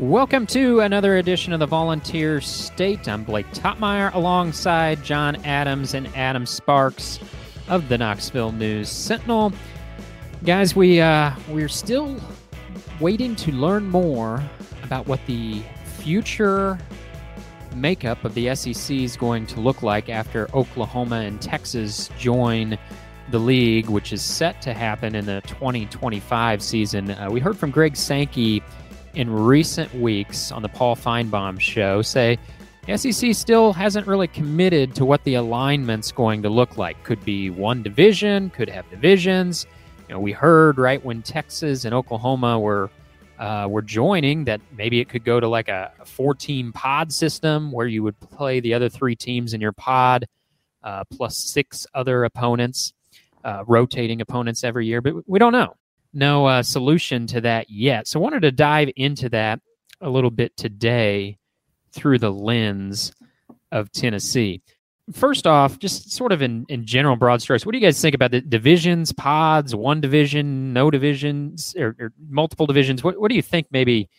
Welcome to another edition of the Volunteer State. I'm Blake Toppmeyer alongside John Adams and Adam Sparks of the Knoxville News Sentinel. Guys, we uh, we're still waiting to learn more about what the future makeup of the SEC is going to look like after Oklahoma and Texas join the league, which is set to happen in the 2025 season. Uh, we heard from Greg Sankey in recent weeks on the Paul Finebaum show say SEC still hasn't really committed to what the alignment's going to look like. Could be one division, could have divisions. You know, we heard right when Texas and Oklahoma were uh, were joining that maybe it could go to like a, a four-team pod system where you would play the other three teams in your pod uh, plus six other opponents, uh, rotating opponents every year. But we don't know no uh, solution to that yet. So I wanted to dive into that a little bit today through the lens of Tennessee. First off, just sort of in, in general broad strokes, what do you guys think about the divisions, pods, one division, no divisions, or, or multiple divisions? What, what do you think maybe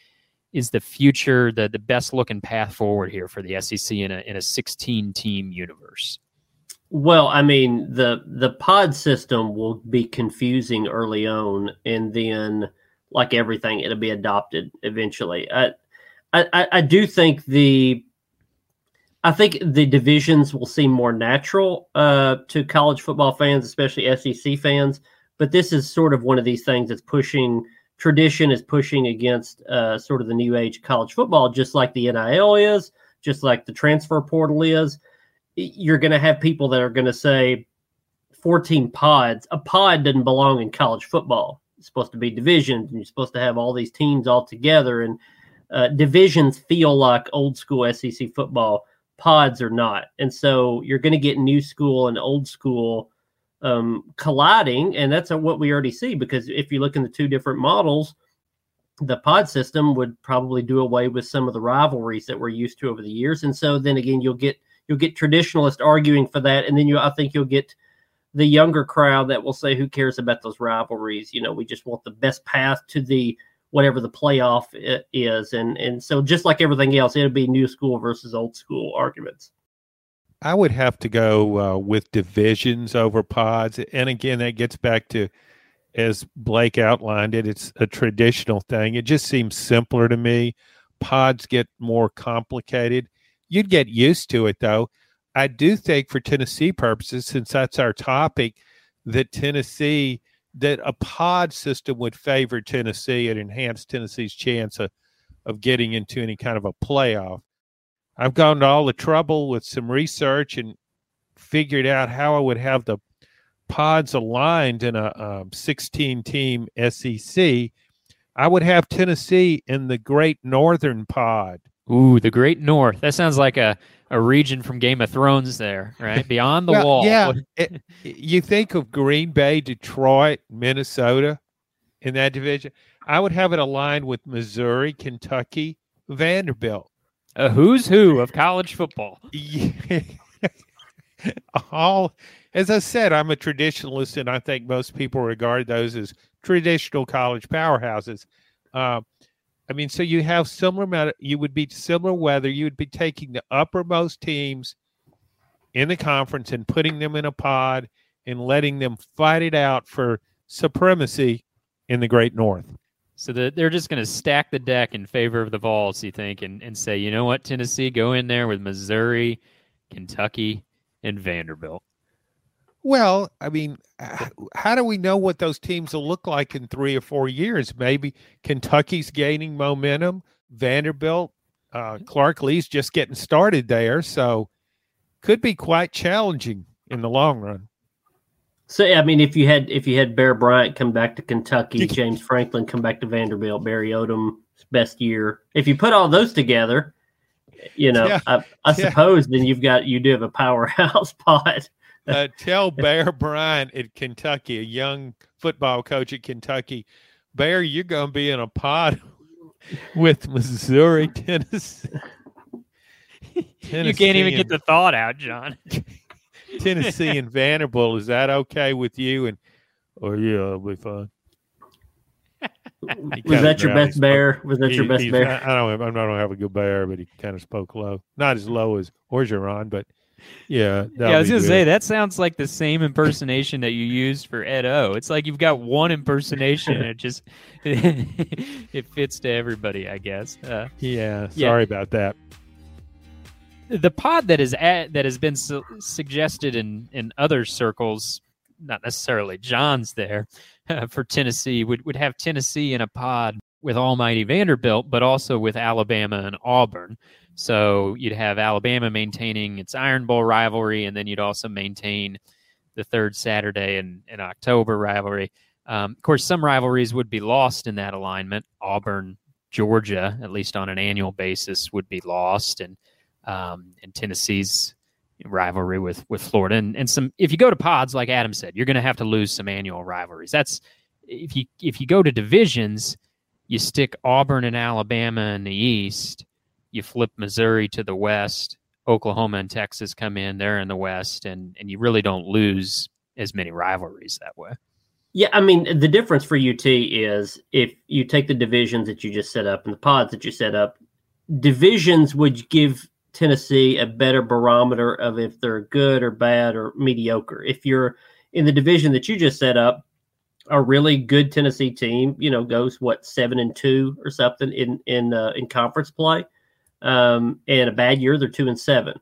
is the future, the, the best looking path forward here for the SEC in a, in a 16 team universe? Well, I mean the the pod system will be confusing early on, and then like everything, it'll be adopted eventually. I I, I do think the I think the divisions will seem more natural uh, to college football fans, especially SEC fans. But this is sort of one of these things that's pushing tradition is pushing against uh, sort of the new age college football, just like the NIL is, just like the transfer portal is you're going to have people that are going to say 14 pods. A pod doesn't belong in college football. It's supposed to be divisions, and you're supposed to have all these teams all together. And uh, divisions feel like old school SEC football. Pods are not. And so you're going to get new school and old school um, colliding. And that's what we already see because if you look in the two different models, the pod system would probably do away with some of the rivalries that we're used to over the years. And so then again, you'll get you'll get traditionalists arguing for that, and then you I think you'll get the younger crowd that will say, "Who cares about those rivalries? You know, we just want the best path to the whatever the playoff is." And and so just like everything else, it'll be new school versus old school arguments. I would have to go uh, with divisions over pods, and again, that gets back to as Blake outlined it. It's a traditional thing. It just seems simpler to me. Pods get more complicated You'd get used to it, though. I do think, for Tennessee purposes, since that's our topic, that Tennessee, that a pod system would favor Tennessee and enhance Tennessee's chance of, of getting into any kind of a playoff. I've gone to all the trouble with some research and figured out how I would have the pods aligned in a um, 16 team SEC. I would have Tennessee in the Great Northern Pod. Ooh, the Great North. That sounds like a, a region from Game of Thrones there, right? Beyond the well, wall. Yeah. it, you think of Green Bay, Detroit, Minnesota in that division. I would have it aligned with Missouri, Kentucky, Vanderbilt. A who's who of college football. All, as I said, I'm a traditionalist, and I think most people regard those as traditional college powerhouses. Uh, I mean, so you have similar amount. You would be similar weather. You would be taking the uppermost teams in the conference and putting them in a pod and letting them fight it out for supremacy in the Great North. So the, they're just going to stack the deck in favor of the Vols, you think, and, and say, you know what, Tennessee, go in there with Missouri, Kentucky, and Vanderbilt. Well, I mean, how do we know what those teams will look like in three or four years? Maybe Kentucky's gaining momentum. Vanderbilt, uh, Clark Lea's just getting started there, so could be quite challenging in the long run. So, I mean, if you had if you had Bear Bryant come back to Kentucky, James Franklin come back to Vanderbilt, Barry Odom's best year. If you put all those together, you know, yeah. I, I yeah. suppose then you've got you do have a powerhouse pot uh, tell Bear Bryant at Kentucky, a young football coach at Kentucky, Bear, you're going to be in a pod with Missouri, Tennessee. Tennessee you can't even and, get the thought out, John. Tennessee and Vanderbilt. Is that okay with you? And oh yeah, it'll be fun. Was that your best bear? Was that he, your best bear? I don't I don't have a good bear, but he kind of spoke low. Not as low as Orgeron, but yeah. Yeah, I was gonna say that sounds like the same impersonation that you used for Ed O. It's like you've got one impersonation, and it just it fits to everybody, I guess. Uh, yeah, sorry yeah. about that. The pod that is at, that has been su- suggested in in other circles, not necessarily John's there, uh, for Tennessee would would have Tennessee in a pod with Almighty Vanderbilt, but also with Alabama and Auburn. So you'd have Alabama maintaining its Iron Bowl rivalry, and then you'd also maintain the third Saturday in, in October rivalry. Um, of course, some rivalries would be lost in that alignment. Auburn, Georgia, at least on an annual basis, would be lost, and um, and Tennessee's rivalry with with Florida, and, and some. If you go to pods, like Adam said, you're going to have to lose some annual rivalries. That's if you if you go to divisions, you stick Auburn and Alabama in the East you flip Missouri to the west, Oklahoma and Texas come in, they're in the west, and and you really don't lose as many rivalries that way. Yeah, I mean the difference for UT is if you take the divisions that you just set up and the pods that you set up, divisions would give Tennessee a better barometer of if they're good or bad or mediocre. If you're in the division that you just set up, a really good Tennessee team, you know, goes what seven and two or something in in uh, in conference play um, and a bad year, they're two and seven.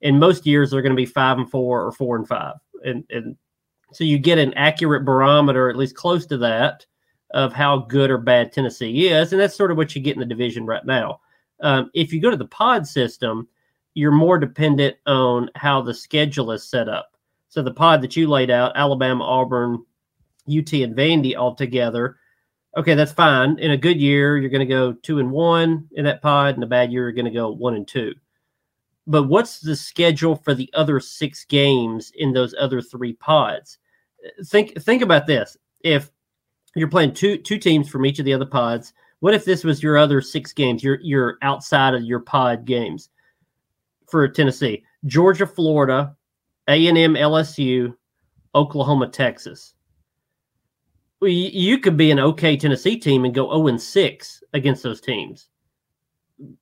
In most years, they're going to be five and four or four and five. And, and so you get an accurate barometer, at least close to that, of how good or bad Tennessee is. And that's sort of what you get in the division right now. Um, if you go to the pod system, you're more dependent on how the schedule is set up. So the pod that you laid out, Alabama, Auburn, UT, and Vandy all together, okay, that's fine. In a good year, you're going to go two and one in that pod. In a bad year, you're going to go one and two. But what's the schedule for the other six games in those other three pods? Think think about this. If you're playing two two teams from each of the other pods, what if this was your other six games? You're you're outside of your pod games for Tennessee, Georgia, Florida, A and M, LSU, Oklahoma, Texas well, you could be an okay Tennessee team and go 0 and 6 against those teams.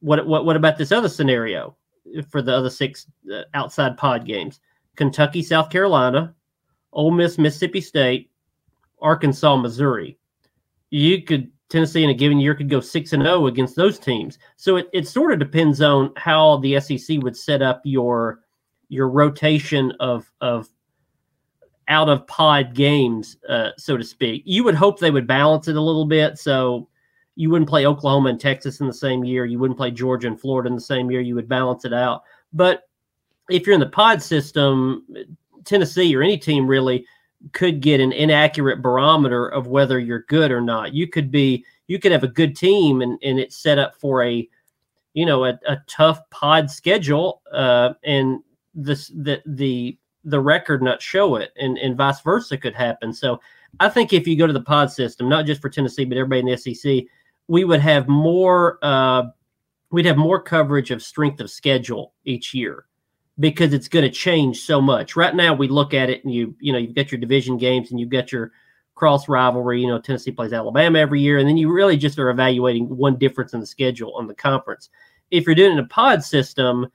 What what what about this other scenario for the other six uh, outside pod games? Kentucky, South Carolina, Ole Miss, Mississippi State, Arkansas, Missouri. You could Tennessee in a given year could go six and zero against those teams. So it, it sort of depends on how the SEC would set up your your rotation of of out of pod games, uh, so to speak. You would hope they would balance it a little bit. So you wouldn't play Oklahoma and Texas in the same year. You wouldn't play Georgia and Florida in the same year. You would balance it out. But if you're in the pod system, Tennessee or any team really could get an inaccurate barometer of whether you're good or not. You could be, you could have a good team and, and it's set up for a, you know, a, a tough pod schedule. Uh, and this, the, the, the record not show it, and, and vice versa could happen. So I think if you go to the pod system, not just for Tennessee, but everybody in the SEC, we would have more uh, we'd have more coverage of strength of schedule each year because it's going to change so much. Right now, we look at it and you you know you've got your division games and you've got your cross rivalry. You know, Tennessee plays Alabama every year, and then you really just are evaluating one difference in the schedule on the conference. If you're doing a pod system,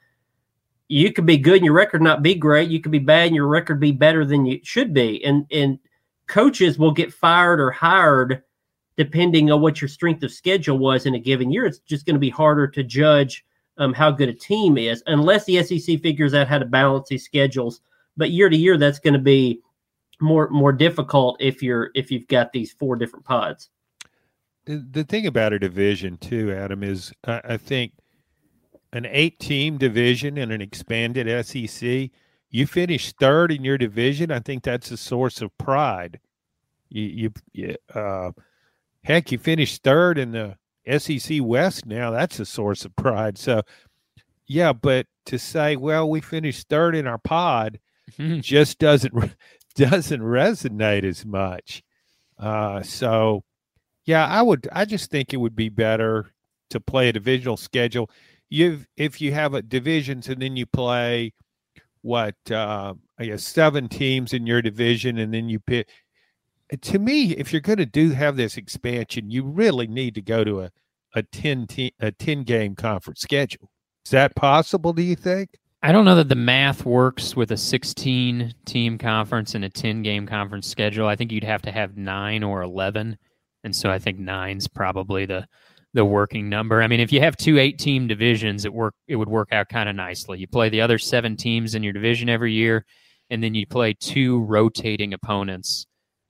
you could be good and your record not be great. You could be bad and your record be better than you should be. And and coaches will get fired or hired depending on what your strength of schedule was in a given year. It's just going to be harder to judge um, how good a team is unless the SEC figures out how to balance these schedules. But year to year, that's going to be more more difficult if you're if you've got these four different pods. The, the thing about a division too, Adam, is I, I think an eight team division and an expanded SEC, you finish third in your division. I think that's a source of pride. You, you, uh, heck, you finish third in the SEC West now. That's a source of pride. So, yeah, but to say, well, we finished third in our pod, mm-hmm. just doesn't doesn't resonate as much. Uh, so, yeah, I would. I just think it would be better to play a divisional schedule you if you have a divisions and then you play what uh, I guess seven teams in your division, and then you pick to me, if you're going to do have this expansion, you really need to go to a a 10 te- a 10 game conference schedule. Is that possible, do you think? I don't know that the math works with a 16 team conference and a 10 game conference schedule. I think you'd have to have 9 or 11. And so I think 9's probably the the working number. I mean, if you have two eight team divisions, it work it would work out kind of nicely. You play the other 7 teams in your division every year and then you play two rotating opponents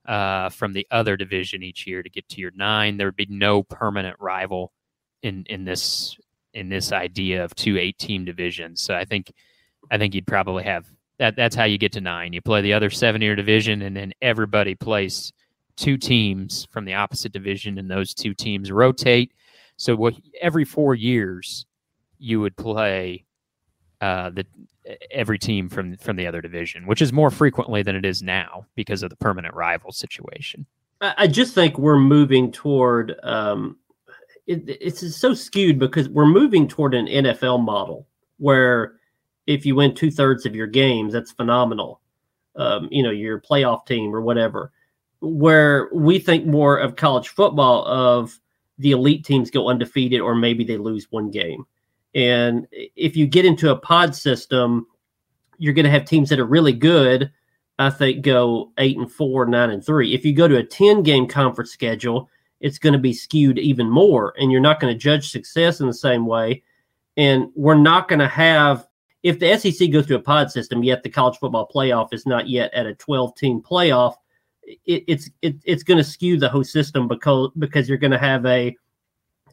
uh, from the other division each year to get to your nine. There would be no permanent rival in in this in this idea of two eight team divisions. So I think I think you'd probably have that. That's how you get to nine. You play the other seven year division, and then everybody plays two teams from the opposite division, and those two teams rotate. So what every four years you would play uh, the every team from from the other division, which is more frequently than it is now because of the permanent rival situation. I just think we're moving toward. Um, it, it's so skewed because we're moving toward an NFL model where if you win two thirds of your games, that's phenomenal. Um, you know, your playoff team or whatever. Where we think more of college football of the elite teams go undefeated or maybe they lose one game. And if you get into a pod system, you're going to have teams that are really good. I think go eight and four, nine and three. If you go to a 10 game conference schedule, it's going to be skewed even more, and you're not going to judge success in the same way. And we're not going to have, if the SEC goes to a pod system, yet the college football playoff is not yet at a 12 team playoff, it, it's it, it's going to skew the whole system because because you're going to have a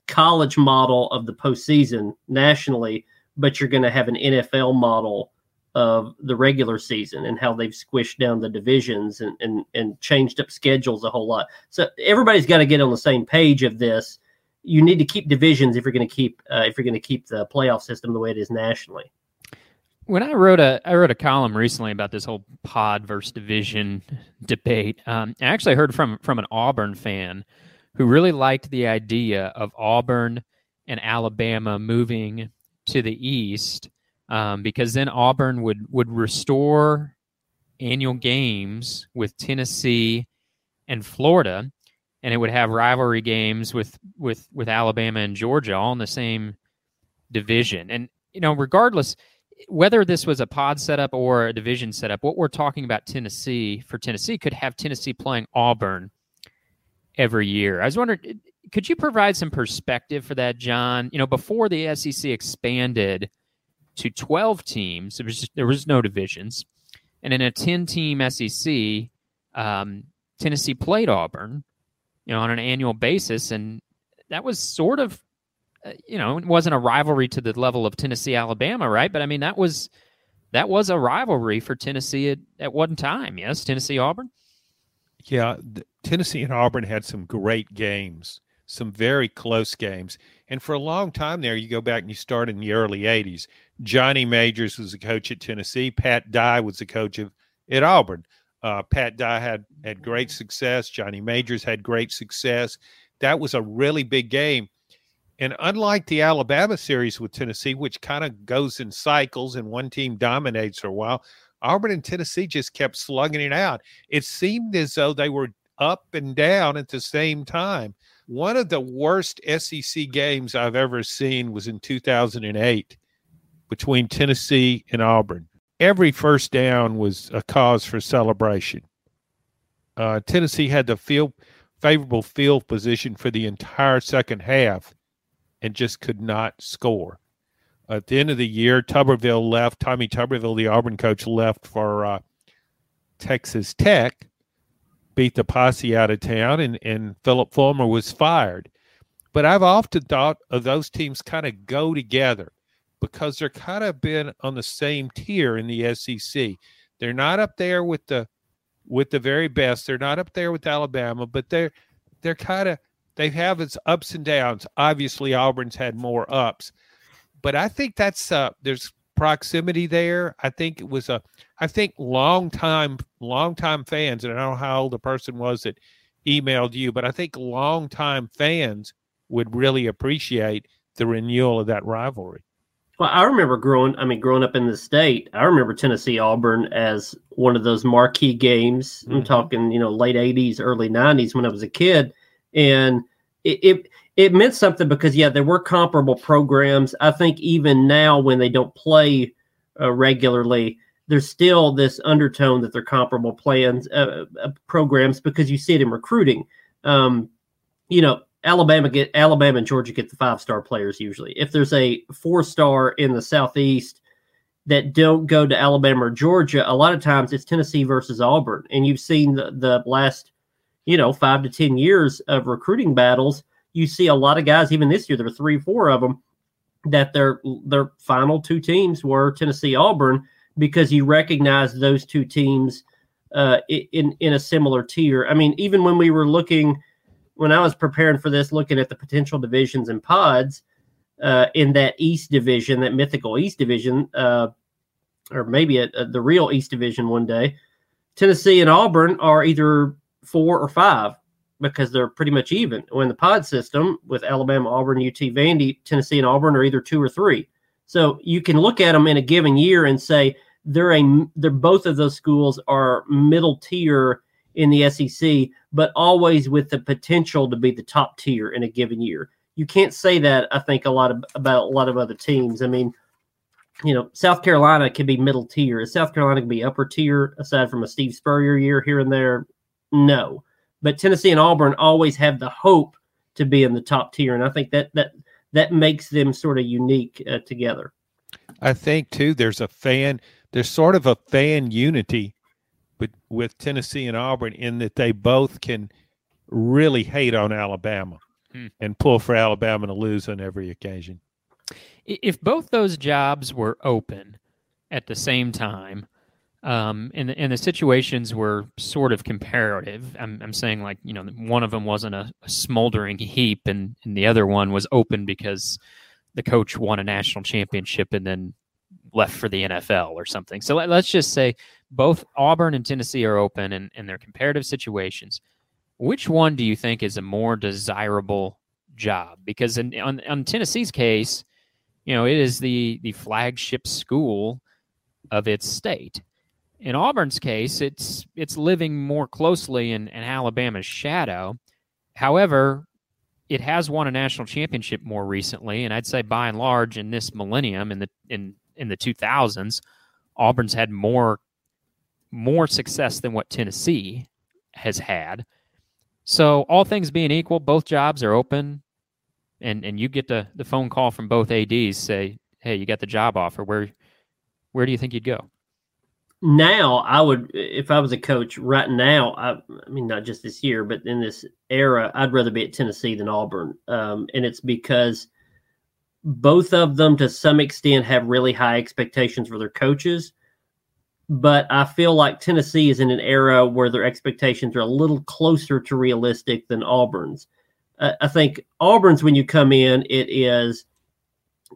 college model of the postseason nationally, but you're going to have an NFL model of the regular season and how they've squished down the divisions and, and, and changed up schedules a whole lot. So everybody's got to get on the same page of this. You need to keep divisions if you're going to keep uh, if you're going to keep the playoff system the way it is nationally. When I wrote a I wrote a column recently about this whole pod versus division debate. Um, I actually heard from from an Auburn fan who really liked the idea of Auburn and Alabama moving to the east um, because then Auburn would would restore annual games with Tennessee and Florida, and it would have rivalry games with with with Alabama and Georgia all in the same division. And you know, regardless whether this was a pod setup or a division setup, what we're talking about Tennessee for Tennessee could have Tennessee playing Auburn every year. I was wondering, could you provide some perspective for that, John? You know, before the SEC expanded to 12 teams, there was, there was no divisions. And in a 10 team SEC, um, Tennessee played Auburn, you know, on an annual basis. And that was sort of, uh, you know, it wasn't a rivalry to the level of Tennessee, Alabama, right? But I mean, that was. That was a rivalry for Tennessee at, at one time. Yes, Tennessee Auburn. Yeah, Tennessee and Auburn had some great games, some very close games. And for a long time there, you go back and you start in the early 80s. Johnny Majors was the coach at Tennessee. Pat Dye was the coach of, at Auburn. Uh, Pat Dye had, had great success. Johnny Majors had great success. That was a really big game. And unlike the Alabama series with Tennessee, which kind of goes in cycles and one team dominates for a while, Auburn and Tennessee just kept slugging it out. It seemed as though they were up and down at the same time. One of the worst SEC games I've ever seen was in 2008 between Tennessee and Auburn. Every first down was a cause for celebration. Uh, Tennessee had the field favorable field position for the entire second half and just could not score. At the end of the year, Tuberville left. Tommy Tuberville, the Auburn coach, left for uh, Texas Tech, beat the posse out of town, and, and Phillip Fulmer was fired. But I've often thought of those teams kind of go together because they're kind of been on the same tier in the SEC. They're not up there with the with the very best. They're not up there with Alabama, but they're they're kind of they have its ups and downs. Obviously, Auburn's had more ups, but I think that's uh, there's proximity there. I think it was a I think long time long time fans, and I don't know how old the person was that emailed you, but I think long time fans would really appreciate the renewal of that rivalry. Well, I remember growing. I mean, growing up in the state, I remember Tennessee Auburn as one of those marquee games. Mm-hmm. I'm talking, you know, late '80s, early '90s when I was a kid, and it, it it meant something because yeah, there were comparable programs. I think even now when they don't play uh, regularly, there's still this undertone that they're comparable plans uh, uh, programs because you see it in recruiting. Um, you know, Alabama get Alabama and Georgia get the five star players usually. If there's a four star in the southeast that don't go to Alabama or Georgia, a lot of times it's Tennessee versus Auburn, and you've seen the, the last you know five to ten years of recruiting battles. You see a lot of guys, even this year, there were three, four of them that their their final two teams were Tennessee Auburn because you recognize those two teams uh, in in a similar tier. I mean, even when we were looking when I was preparing for this, looking at the potential divisions and pods uh, in that East division, that mythical East division, uh, or maybe a, a, the real East division one day, Tennessee and Auburn are either four or five because they're pretty much even. When the pod system with Alabama, Auburn, UT, Vandy, Tennessee, and Auburn are either two or three. So you can look at them in a given year and say they're a they're both of those schools are middle tier in the SEC, but always with the potential to be the top tier in a given year. You can't say that, I think, a lot of, about a lot of other teams. I mean, you know, South Carolina can be middle tier. South Carolina can be upper tier aside from a Steve Spurrier year here and there? No. But Tennessee and Auburn always have the hope to be in the top tier, and I think that that that makes them sort of unique uh, together. I think too. There's a fan. There's sort of a fan unity with with Tennessee and Auburn in that they both can really hate on Alabama hmm. and pull for Alabama to lose on every occasion. If both those jobs were open at the same time, um, and and the situations were sort of comparative. I'm, I'm saying like you know one of them wasn't a, a smoldering heap, and, and the other one was open because the coach won a national championship and then left for the NFL or something. So let, us just say both Auburn and Tennessee are open and in their comparative situations. Which one do you think is a more desirable job? Because in on, on Tennessee's case, you know, it is the the flagship school of its state. In Auburn's case, it's it's living more closely in, in Alabama's shadow. However, it has won a national championship more recently, and I'd say by and large in this millennium, in the in in the 2000s, Auburn's had more more success than what Tennessee has had. So all things being equal, both jobs are open, and and you get the the phone call from both ads say, "Hey, you got the job offer. Where where do you think you'd go?" Now, I would, if I was a coach right now, I, I mean, not just this year, but in this era, I'd rather be at Tennessee than Auburn, um, and it's because both of them, to some extent, have really high expectations for their coaches. But I feel like Tennessee is in an era where their expectations are a little closer to realistic than Auburn's. Uh, I think Auburn's when you come in, it is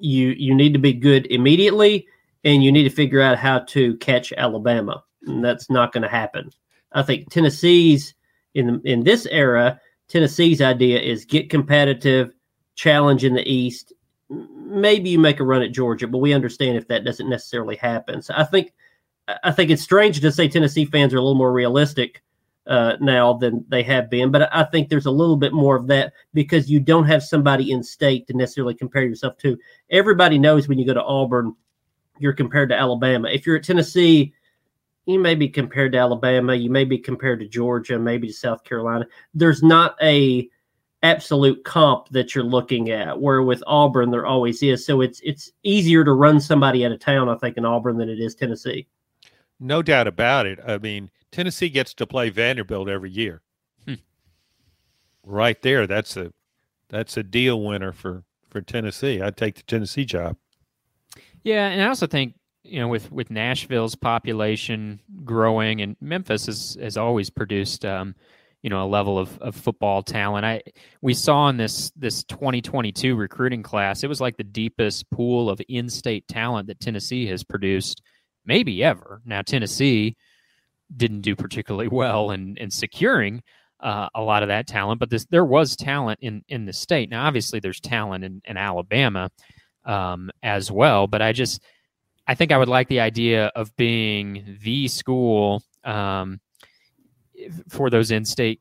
you you need to be good immediately, and you need to figure out how to catch Alabama, and that's not going to happen. I think Tennessee's in in this era, Tennessee's idea is get competitive, challenge in the East. Maybe you make a run at Georgia, but we understand if that doesn't necessarily happen. So I think I think it's strange to say Tennessee fans are a little more realistic uh, now than they have been, but I think there's a little bit more of that because you don't have somebody in state to necessarily compare yourself to. Everybody knows when you go to Auburn, you're compared to Alabama. If you're at Tennessee, you may be compared to Alabama, you may be compared to Georgia, maybe to South Carolina. There's not a absolute comp that you're looking at. Where with Auburn, there always is. So it's it's easier to run somebody out of town, I think, in Auburn than it is Tennessee. No doubt about it. I mean, Tennessee gets to play Vanderbilt every year. Hmm. Right there, that's a that's a deal winner for for Tennessee. I'd take the Tennessee job. Yeah, and I also think you know with with Nashville's population growing and Memphis has has always produced um, you know a level of, of football talent. I we saw in this this 2022 recruiting class, it was like the deepest pool of in-state talent that Tennessee has produced maybe ever. Now, Tennessee didn't do particularly well in, in securing uh, a lot of that talent, but this, there was talent in, in the state. Now, obviously, there's talent in, in Alabama, um, as well. But I just, I think I would like the idea of being the school um, for those in-state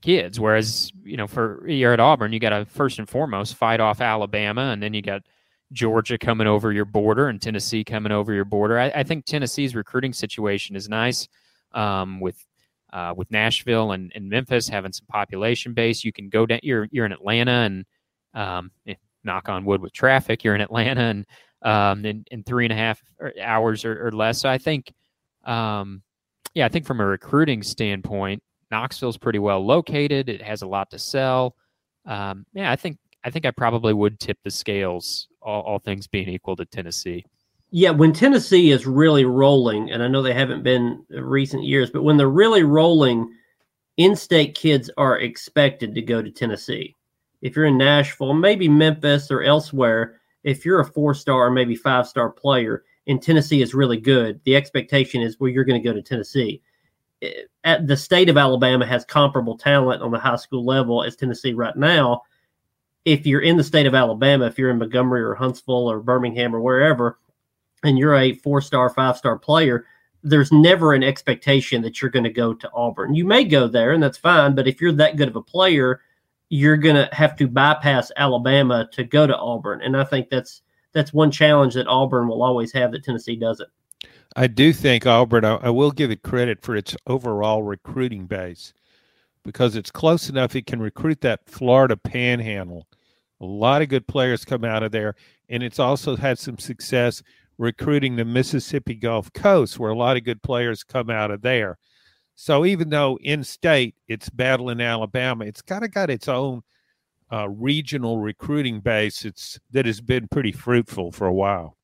kids. Whereas, you know, for you're at Auburn, you got to first and foremost fight off Alabama, and then you got Georgia coming over your border and Tennessee coming over your border. I, I think Tennessee's recruiting situation is nice um, with uh, with Nashville and, and, Memphis having some population base. You can go down. You're you're in Atlanta and um, eh, knock on wood with traffic. You're in Atlanta and um, in, in three and a half hours or, or less. So I think, um, yeah, I think from a recruiting standpoint, Knoxville's pretty well located. It has a lot to sell. Um, yeah, I think I think I probably would tip the scales, all, all things being equal to Tennessee. Yeah, when Tennessee is really rolling, and I know they haven't been recent years, but when they're really rolling, in-state kids are expected to go to Tennessee. If you're in Nashville, maybe Memphis or elsewhere, if you're a four-star or maybe five-star player, and Tennessee is really good, the expectation is well, you're going to go to Tennessee. Eh, at the state of Alabama has comparable talent on the high school level as Tennessee right now. If you're in the state of Alabama, if you're in Montgomery or Huntsville or Birmingham or wherever, and you're a four star, five star player, there's never an expectation that you're going to go to Auburn. You may go there, and that's fine. But if you're that good of a player, you're going to have to bypass Alabama to go to Auburn. And I think that's that's one challenge that Auburn will always have that Tennessee doesn't. I do think Auburn. I, I will give it credit for its overall recruiting base because it's close enough. It can recruit that Florida Panhandle. A lot of good players come out of there, and it's also had some success recruiting the Mississippi Gulf Coast, where a lot of good players come out of there. So even though in state it's battling Alabama, it's kind of got its own uh, regional recruiting base. It's that has been pretty fruitful for a while.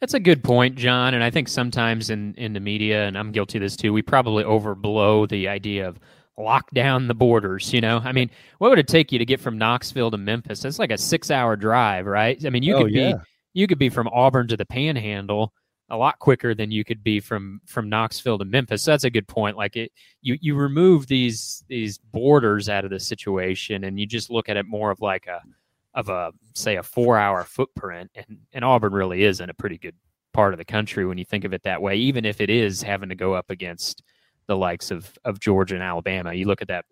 That's a good point, John. And I think sometimes in in the media, and I'm guilty of this too, we probably overblow the idea of lock down the borders. You know, I mean, what would it take you to get from Knoxville to Memphis? It's like a six hour drive, right? I mean, you oh, could yeah. be you could be from Auburn to the Panhandle a lot quicker than you could be from from Knoxville to Memphis. So that's a good point. Like it, you you remove these these borders out of the situation, and you just look at it more of like a of a say a four hour footprint, and and Auburn really is in a pretty good part of the country when you think of it that way. Even if it is having to go up against the likes of of Georgia and Alabama, you look at that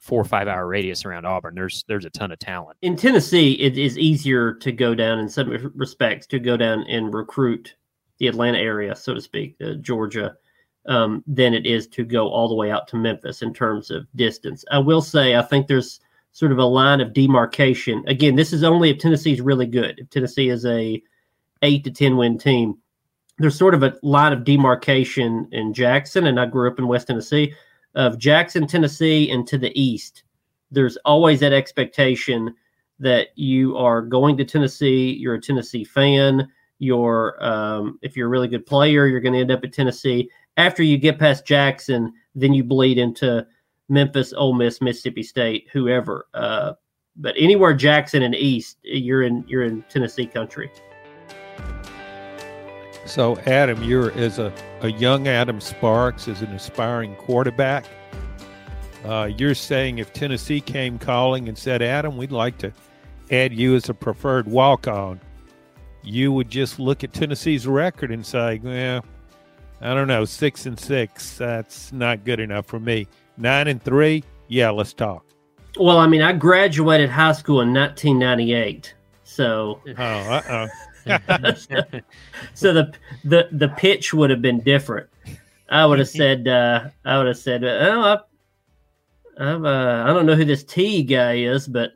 four or five hour radius around Auburn, there's there's a ton of talent. In Tennessee, it is easier to go down in some respects to go down and recruit the Atlanta area, so to speak, uh, Georgia, um, than it is to go all the way out to Memphis in terms of distance. I will say, I think there's sort of a line of demarcation. Again, this is only if Tennessee's really good. If Tennessee is a eight to ten win team, there's sort of a line of demarcation in Jackson, and I grew up in West Tennessee of Jackson, Tennessee, and to the east, there's always that expectation that you are going to Tennessee, you're a Tennessee fan, you're um, if you're a really good player, you're going to end up at Tennessee. After you get past Jackson, then you bleed into Memphis, Ole Miss, Mississippi State, whoever. Uh, but anywhere Jackson and East, you're in you're in Tennessee country. So, Adam, you're as a, a young Adam Sparks, as an aspiring quarterback. Uh, you're saying if Tennessee came calling and said, Adam, we'd like to add you as a preferred walk on, you would just look at Tennessee's record and say, well, I don't know, six and six, that's not good enough for me. Nine and three, yeah, let's talk. Well, I mean, I graduated high school in 1998. So. Oh, uh oh. so the the the pitch would have been different. I would have said uh, I would have said oh I, I'm uh, I don't know who this Tee guy is, but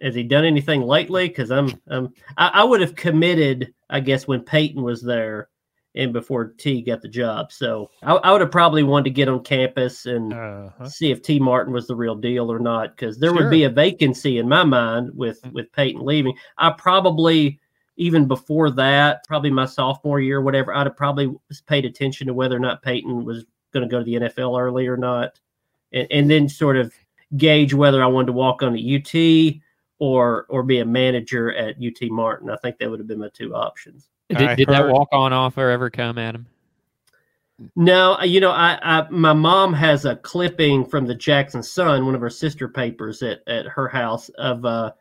has he done anything lately? Because I'm I, I, would have committed I guess when Peyton was there and before Tee got the job. So I, I would have probably wanted to get on campus and uh-huh. see if Tee Martin was the real deal or not because there sure. would be a vacancy in my mind with mm. with Peyton leaving. I probably even before that, probably my sophomore year, whatever, I'd have probably paid attention to whether or not Peyton was going to go to the NFL early or not, and, and then sort of gauge whether I wanted to walk on to UT or or be a manager at UT Martin. I think that would have been my two options. Did, did that walk on offer ever come, Adam? No, you know, I, I my mom has a clipping from the Jackson Sun, one of her sister papers at, at her house of uh,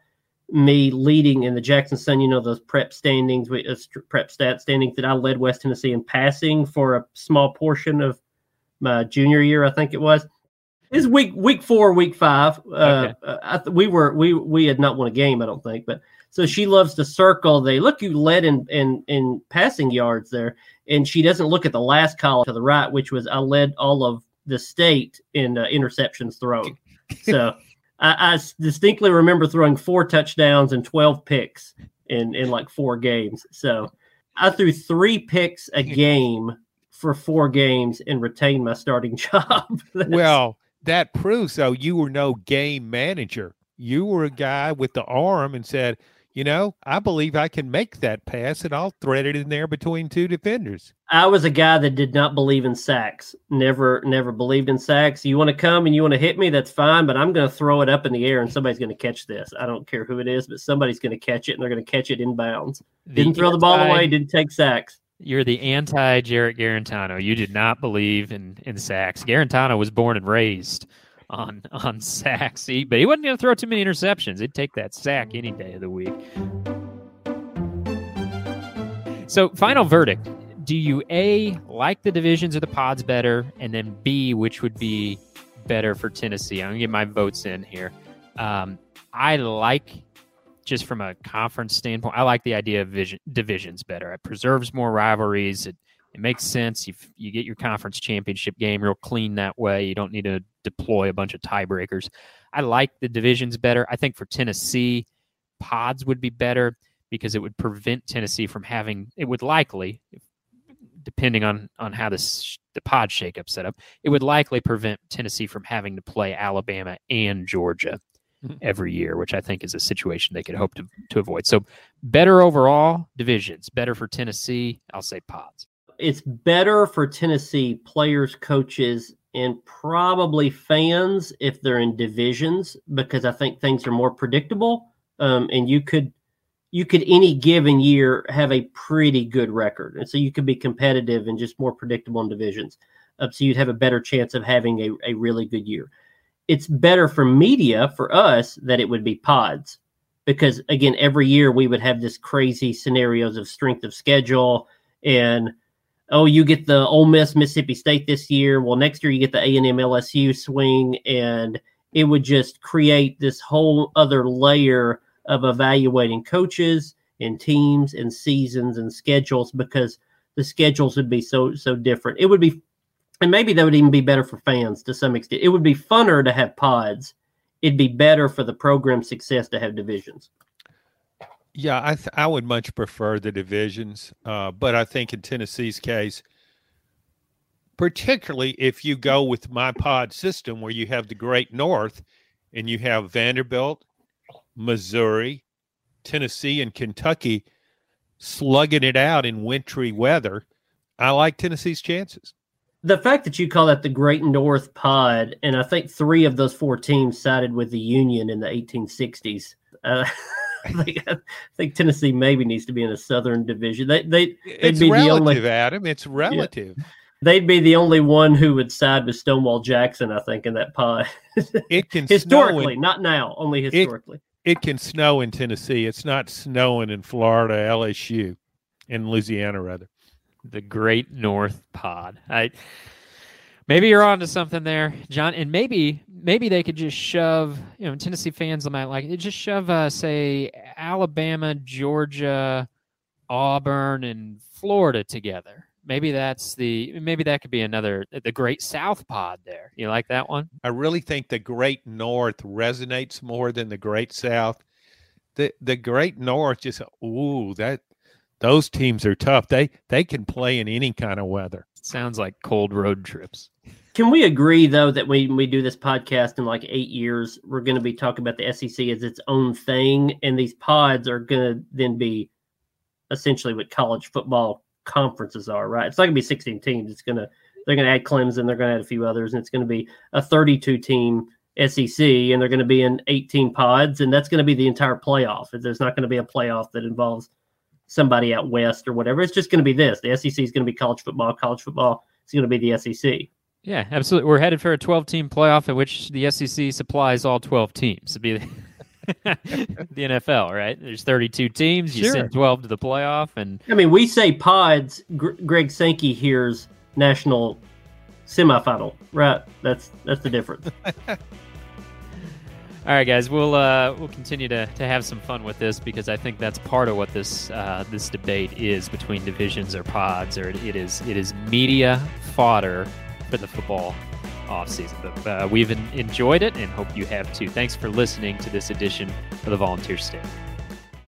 me leading in the Jackson Sun, you know, those prep standings, uh, prep stat standings that I led West Tennessee in passing for a small portion of my junior year, I think it was. It's week week four, week five. Uh, okay. Uh, th- we were we we had not won a game, I don't think, but so she loves to circle. They look you led in in in passing yards there, and she doesn't look at the last column to the right, which was I led all of the state in uh, interceptions thrown. So I, I distinctly remember throwing four touchdowns and 12 picks in, in like four games. So I threw three picks a game for four games and retained my starting job. well, that proves though you were no game manager. You were a guy with the arm and said, you know, I believe I can make that pass and I'll thread it in there between two defenders. I was a guy that did not believe in sacks. Never, never believed in sacks. You want to come and you want to hit me, that's fine, but I'm going to throw it up in the air and somebody's going to catch this. I don't care who it is, but somebody's going to catch it and they're going to catch it in bounds. Didn't throw anti, the ball away, didn't take sacks. You're the anti Jarrett Guarantano. You did not believe in in sacks. Guarantano was born and raised on on sacks. But he wasn't going to throw too many interceptions. He'd take that sack any day of the week. So, final verdict: Do you a like the divisions or the pods better, and then b which would be better for Tennessee? I'm gonna get my votes in here. Um, I like just from a conference standpoint. I like the idea of vision, divisions better. It preserves more rivalries. It it makes sense. You you get your conference championship game real clean that way. You don't need to deploy a bunch of tiebreakers. I like the divisions better. I think for Tennessee, pods would be better because it would prevent Tennessee from having. It would likely, depending on on how this the pod shakeup set up, it would likely prevent Tennessee from having to play Alabama and Georgia. every year, which I think is a situation they could hope to to avoid. So better overall divisions, better for Tennessee. I'll say pods it's better for Tennessee players, coaches, and probably fans if they're in divisions because I think things are more predictable. Um, and you could you could any given year have a pretty good record, and so you could be competitive and just more predictable in divisions. Uh, so you'd have a better chance of having a, a really good year. It's better for media for us that it would be pods because again every year we would have this crazy scenarios of strength of schedule and oh, you get the Ole Miss Mississippi State this year. Well, next year you get the A and M LSU swing, and it would just create this whole other layer of evaluating coaches and teams and seasons and schedules because the schedules would be so so different. It would be, and maybe that would even be better for fans to some extent. It would be funner to have pods. It'd be better for the program success to have divisions. Yeah, I th- I would much prefer the divisions, uh, but I think in Tennessee's case, particularly if you go with my pod system where you have the Great North and you have Vanderbilt, Missouri, Tennessee, and Kentucky slugging it out in wintry weather, I like Tennessee's chances. The fact that you call that the Great North Pod, and I think three of those four teams sided with the Union in the 1860s. Uh, I think, I think Tennessee maybe needs to be in a Southern division. They they they'd it's be relative, the only Adam. It's relative. Yeah, they'd be the only one who would side with Stonewall Jackson. I think in that pod. It can historically, in, not now, only historically. It, it can snow in Tennessee. It's not snowing in Florida, LSU, in Louisiana rather. The Great North Pod. I maybe you're onto something there, John. And maybe maybe they could just shove, you know, Tennessee fans might like it. Just shove, uh, say, Alabama, Georgia, Auburn, and Florida together. Maybe that's the maybe that could be another the Great South Pod. There, you like that one? I really think the Great North resonates more than the Great South. The the Great North just ooh that those teams are tough. They they can play in any kind of weather. Sounds like cold road trips. Can we agree though that when we do this podcast in like eight years, we're going to be talking about the SEC as its own thing, and these pods are going to then be essentially what college football conferences are, right? It's not going to be 16 teams. It's going to they're going to add Clemson, they're going to add a few others, and it's going to be a 32 team SEC, and they're going to be in 18 pods, and that's going to be the entire playoff. There's not going to be a playoff that involves somebody out west or whatever. It's just going to be this. The SEC is going to be college football. College football is going to be the SEC. Yeah, absolutely. We're headed for a 12 team playoff in which the SEC supplies all 12 teams. To be the NFL, right? There's 32 teams. You Sure. send 12 to the playoff, and I mean, we say pods. Gr- Greg Sankey hears national semifinal, right? That's that's the difference. all right, guys, we'll uh, we'll continue to, to have some fun with this because I think that's part of what this uh, this debate is between divisions or pods, or it, it is it is media fodder for the football offseason. But uh, we've enjoyed it and hope you have too. Thanks for listening to this edition of the Volunteer State.